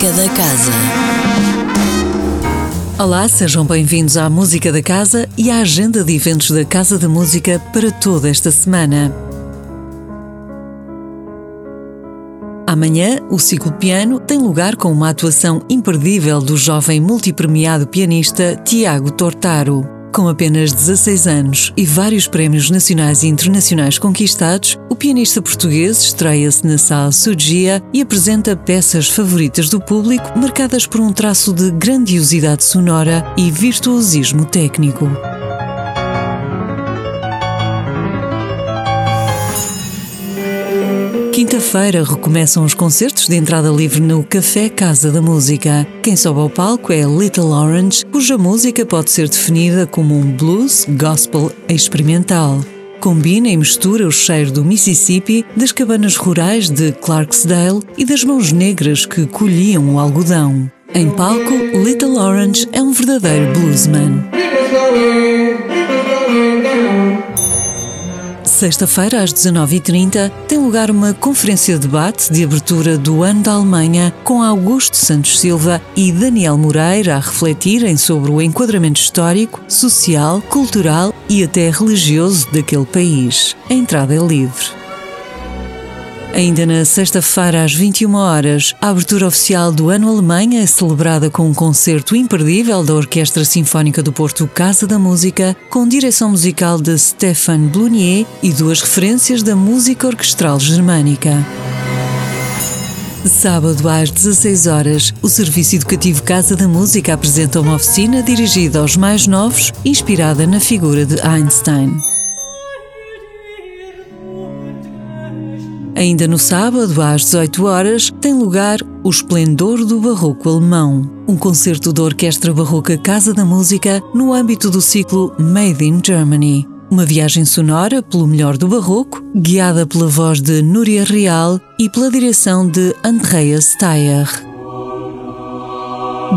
Música da Casa. Olá, sejam bem-vindos à Música da Casa e à agenda de eventos da Casa da Música para toda esta semana. Amanhã, o ciclo piano tem lugar com uma atuação imperdível do jovem multipremiado pianista Tiago Tortaro. Com apenas 16 anos e vários prémios nacionais e internacionais conquistados, o pianista português estreia-se na Sala Sugia e apresenta peças favoritas do público marcadas por um traço de grandiosidade sonora e virtuosismo técnico. Quinta-feira recomeçam os concertos de entrada livre no Café Casa da Música. Quem sobe ao palco é Little Orange, cuja música pode ser definida como um blues gospel experimental. Combina e mistura o cheiro do Mississippi, das cabanas rurais de Clarksdale e das mãos negras que colhiam o algodão. Em palco, Little Orange é um verdadeiro bluesman. Sexta-feira, às 19h30, tem lugar uma conferência de debate de abertura do Ano da Alemanha com Augusto Santos Silva e Daniel Moreira a refletirem sobre o enquadramento histórico, social, cultural e até religioso daquele país. A entrada é livre. Ainda na sexta-feira, às 21 horas, a abertura oficial do Ano Alemanha é celebrada com um concerto imperdível da Orquestra Sinfónica do Porto Casa da Música, com direção musical de Stefan Blunier e duas referências da música orquestral germânica. Sábado às 16 horas, o Serviço Educativo Casa da Música apresenta uma oficina dirigida aos mais novos, inspirada na figura de Einstein. Ainda no sábado, às 18 horas, tem lugar O Esplendor do Barroco Alemão, um concerto da Orquestra Barroca Casa da Música no âmbito do ciclo Made in Germany. Uma viagem sonora pelo melhor do barroco, guiada pela voz de Núria Real e pela direção de Andreas Steyer.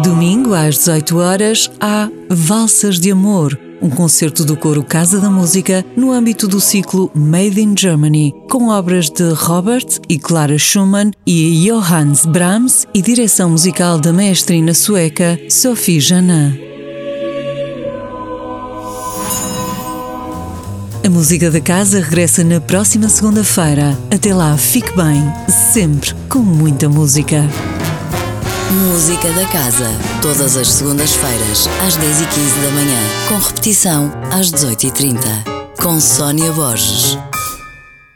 Domingo, às 18 horas, há Valsas de Amor, um concerto do coro Casa da Música no âmbito do ciclo Made in Germany, com obras de Robert e Clara Schumann e Johannes Brahms e direção musical da maestrina sueca Sophie Janin. A música da casa regressa na próxima segunda-feira. Até lá, fique bem, sempre com muita música. Música da Casa, todas as segundas-feiras, às 10h15 da manhã, com repetição às 18h30, com Sónia Borges.